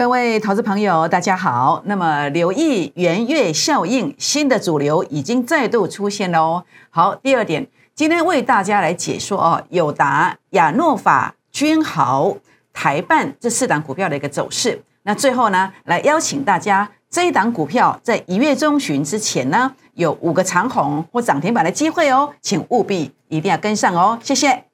各位投资朋友，大家好。那么，留意圆月效应，新的主流已经再度出现喽。好，第二点，今天为大家来解说哦，友达、亚诺法、君豪、台办这四档股票的一个走势。那最后呢，来邀请大家，这一档股票在一月中旬之前呢，有五个长红或涨停板的机会哦，请务必一定要跟上哦，谢谢。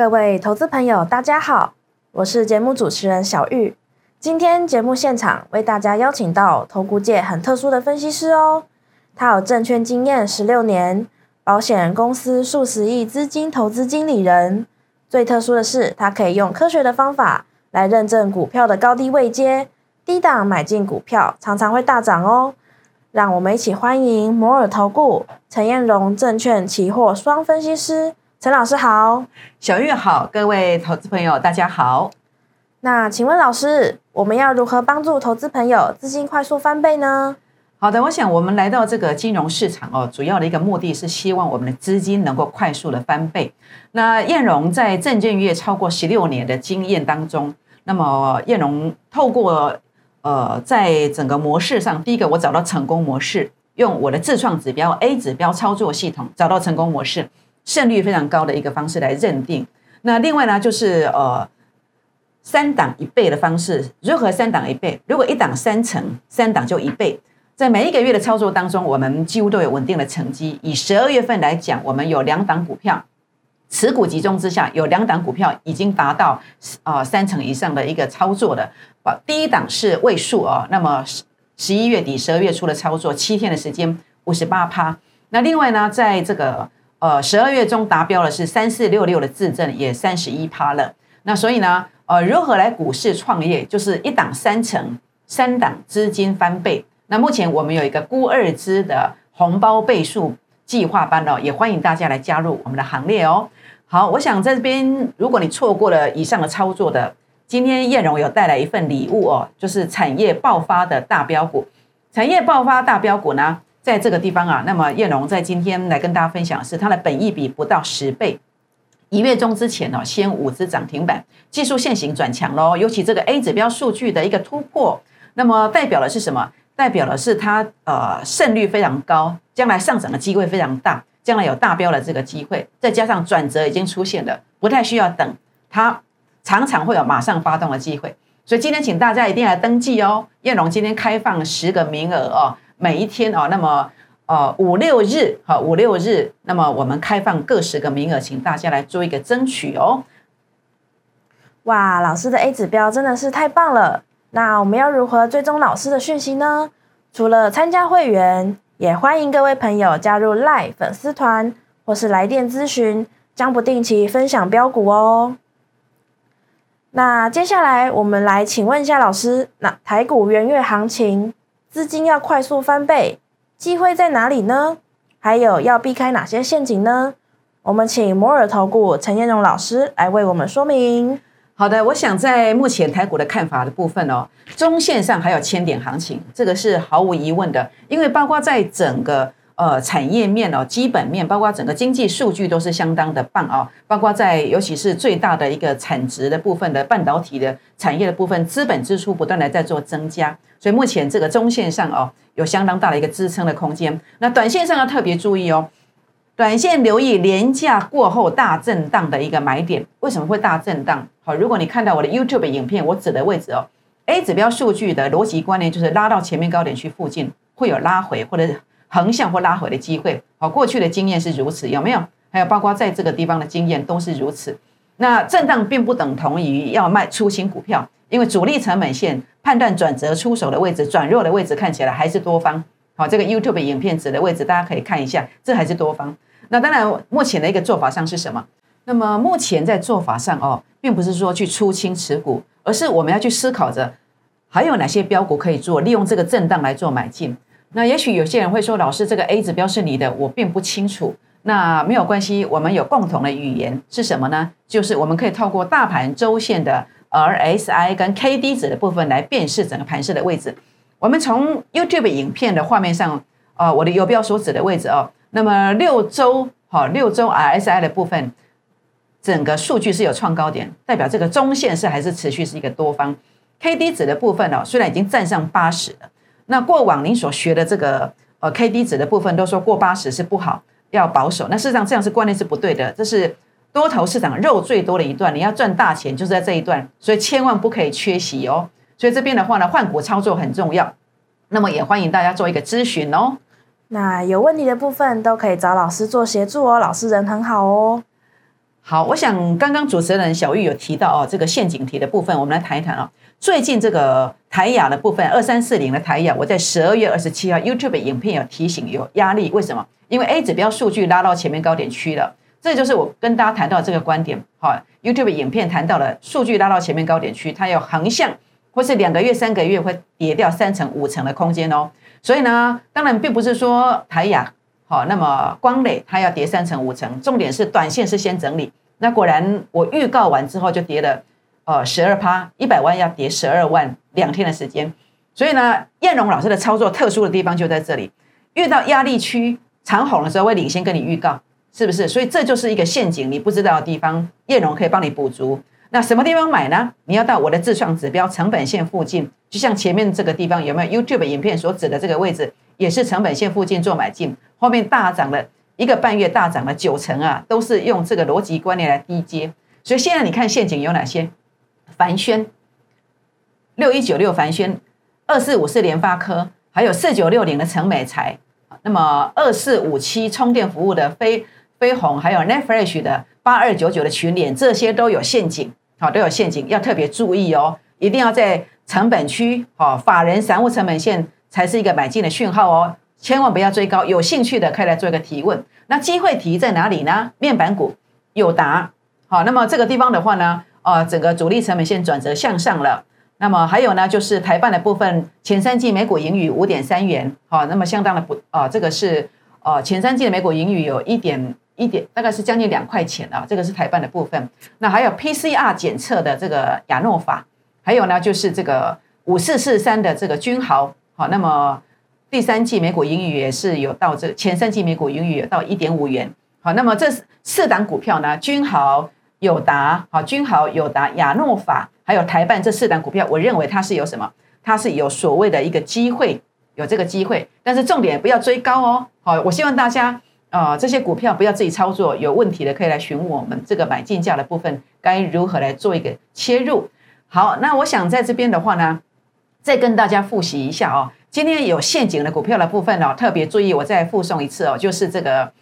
各位投资朋友，大家好，我是节目主持人小玉。今天节目现场为大家邀请到投顾界很特殊的分析师哦，他有证券经验十六年，保险公司数十亿资金投资经理人。最特殊的是，他可以用科学的方法来认证股票的高低位阶，低档买进股票常常会大涨哦。让我们一起欢迎摩尔投顾陈彦荣证券期货双分析师。陈老师好，小玉好，各位投资朋友大家好。那请问老师，我们要如何帮助投资朋友资金快速翻倍呢？好的，我想我们来到这个金融市场哦，主要的一个目的是希望我们的资金能够快速的翻倍。那燕荣在证券业超过十六年的经验当中，那么燕荣透过呃，在整个模式上，第一个我找到成功模式，用我的自创指标 A 指标操作系统找到成功模式。胜率非常高的一个方式来认定。那另外呢，就是呃三档一倍的方式。如何三档一倍？如果一档三成，三档就一倍。在每一个月的操作当中，我们几乎都有稳定的成绩。以十二月份来讲，我们有两档股票持股集中之下，有两档股票已经达到啊三成以上的一个操作的。第一档是位数哦，那么十十一月底、十二月初的操作，七天的时间五十八趴。那另外呢，在这个呃，十二月中达标的是三四六六的自证也三十一趴了。那所以呢，呃，如何来股市创业？就是一档三成，三档资金翻倍。那目前我们有一个估二支的红包倍数计划班哦，也欢迎大家来加入我们的行列哦。好，我想在这边，如果你错过了以上的操作的，今天燕荣有带来一份礼物哦，就是产业爆发的大标股。产业爆发大标股呢？在这个地方啊，那么燕龙在今天来跟大家分享是，它的本益比不到十倍，一月中之前哦，先五只涨停板，技术线型转强喽，尤其这个 A 指标数据的一个突破，那么代表的是什么？代表的是它呃胜率非常高，将来上涨的机会非常大，将来有大标的这个机会，再加上转折已经出现了，不太需要等，它常常会有马上发动的机会，所以今天请大家一定要登记哦，燕龙今天开放十个名额哦。每一天哦，那么呃五六日好五六日，那么我们开放各十个名额，请大家来做一个争取哦。哇，老师的 A 指标真的是太棒了！那我们要如何追踪老师的讯息呢？除了参加会员，也欢迎各位朋友加入 Live 粉丝团或是来电咨询，将不定期分享标股哦。那接下来我们来请问一下老师，那台股元月行情？资金要快速翻倍，机会在哪里呢？还有要避开哪些陷阱呢？我们请摩尔投顾陈彦荣老师来为我们说明。好的，我想在目前台股的看法的部分哦，中线上还有千点行情，这个是毫无疑问的，因为包括在整个。呃，产业面哦，基本面，包括整个经济数据都是相当的棒哦，包括在尤其是最大的一个产值的部分的半导体的产业的部分，资本支出不断的在做增加，所以目前这个中线上哦，有相当大的一个支撑的空间。那短线上要特别注意哦，短线留意廉价过后大震荡的一个买点。为什么会大震荡？好，如果你看到我的 YouTube 影片，我指的位置哦，A 指标数据的逻辑观念就是拉到前面高点区附近会有拉回或者。横向或拉回的机会，好，过去的经验是如此，有没有？还有包括在这个地方的经验都是如此。那震荡并不等同于要卖出新股票，因为主力成本线判断转折出手的位置、转弱的位置看起来还是多方。好，这个 YouTube 影片指的位置大家可以看一下，这还是多方。那当然，目前的一个做法上是什么？那么目前在做法上哦，并不是说去出清持股，而是我们要去思考着还有哪些标股可以做，利用这个震荡来做买进。那也许有些人会说，老师，这个 A 指标是你的，我并不清楚。那没有关系，我们有共同的语言是什么呢？就是我们可以透过大盘周线的 RSI 跟 KD 值的部分来辨识整个盘势的位置。我们从 YouTube 影片的画面上，呃我的游标所指的位置哦。那么六周好六周 RSI 的部分，整个数据是有创高点，代表这个中线是还是持续是一个多方。K D 值的部分哦，虽然已经站上八十了，那过往您所学的这个呃 K D 值的部分都说过八十是不好，要保守。那事实上这样是观念是不对的，这是多头市场肉最多的一段，你要赚大钱就是在这一段，所以千万不可以缺席哦。所以这边的话呢，换股操作很重要。那么也欢迎大家做一个咨询哦。那有问题的部分都可以找老师做协助哦，老师人很好哦。好，我想刚刚主持人小玉有提到哦，这个陷阱题的部分，我们来谈一谈哦。最近这个台雅的部分，二三四零的台雅，我在十二月二十七号 YouTube 影片有提醒有压力，为什么？因为 A 指标数据拉到前面高点区了，这就是我跟大家谈到这个观点。好，YouTube 影片谈到了数据拉到前面高点区，它有横向或是两个月、三个月会跌掉三成、五成的空间哦。所以呢，当然并不是说台雅好，那么光磊它要跌三成、五成，重点是短线是先整理。那果然我预告完之后就跌了。呃，十二趴，一百万要跌十二万，两天的时间。所以呢，燕荣老师的操作特殊的地方就在这里，遇到压力区长红的时候，会领先跟你预告，是不是？所以这就是一个陷阱，你不知道的地方，燕荣可以帮你补足。那什么地方买呢？你要到我的自创指标成本线附近，就像前面这个地方有没有 YouTube 影片所指的这个位置，也是成本线附近做买进，后面大涨了一个半月，大涨了九成啊，都是用这个逻辑观念来低接。所以现在你看陷阱有哪些？凡轩六一九六，凡轩二四五四，联发科，还有四九六零的成美材，那么二四五七充电服务的飞飞鸿，还有 Netfresh 的八二九九的群联，这些都有陷阱，好，都有陷阱，要特别注意哦，一定要在成本区，好，法人散户成本线才是一个买进的讯号哦，千万不要追高，有兴趣的可以来做一个提问。那机会题在哪里呢？面板股有答，好，那么这个地方的话呢？啊，整个主力成本线转折向上了。那么还有呢，就是台办的部分，前三季每股盈余五点三元，好，那么相当的不啊，这个是呃前三季的每股盈余有一点一点，大概是将近两块钱啊，这个是台办的部分。那还有 PCR 检测的这个亚诺法，还有呢就是这个五四四三的这个君豪，好，那么第三季每股盈余也是有到这前三季每股盈余有到一点五元，好，那么这四档股票呢，君豪。友达、好君豪、友达、亚诺法，还有台办这四档股票，我认为它是有什么？它是有所谓的一个机会，有这个机会，但是重点不要追高哦。好，我希望大家啊，这些股票不要自己操作，有问题的可以来询问我们这个买进价的部分该如何来做一个切入。好，那我想在这边的话呢，再跟大家复习一下哦。今天有陷阱的股票的部分哦，特别注意，我再附送一次哦，就是这个。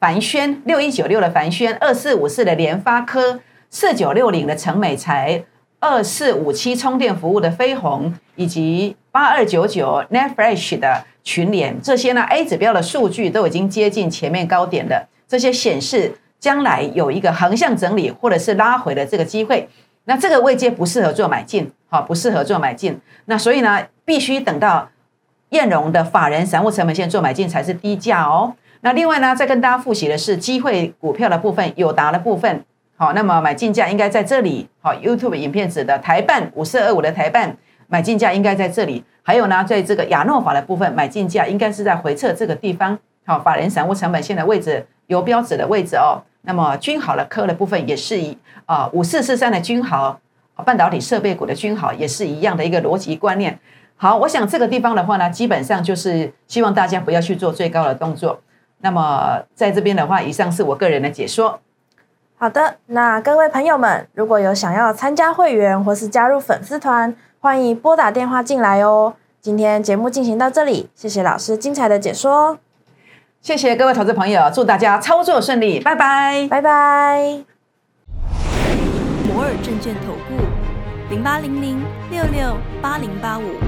凡轩六一九六的凡轩，二四五四的联发科，四九六零的成美材，二四五七充电服务的飞鸿，以及八二九九 Netfresh 的群联，这些呢 A 指标的数据都已经接近前面高点的，这些显示将来有一个横向整理或者是拉回的这个机会。那这个位阶不适合做买进，好，不适合做买进。那所以呢，必须等到燕荣的法人散户成本线做买进才是低价哦。那另外呢，再跟大家复习的是机会股票的部分，友达的部分。好，那么买进价应该在这里。好，YouTube 影片指的台办五四二五的台办买进价应该在这里。还有呢，在这个亚诺法的部分买进价应该是在回撤这个地方。好，法人散户成本线的位置，有标指的位置哦。那么均豪的科的部分也是以啊五四四三的均豪半导体设备股的均豪也是一样的一个逻辑观念。好，我想这个地方的话呢，基本上就是希望大家不要去做最高的动作。那么在这边的话，以上是我个人的解说。好的，那各位朋友们，如果有想要参加会员或是加入粉丝团，欢迎拨打电话进来哦。今天节目进行到这里，谢谢老师精彩的解说。谢谢各位投资朋友，祝大家操作顺利，拜拜，拜拜。摩尔证券投顾零八零零六六八零八五。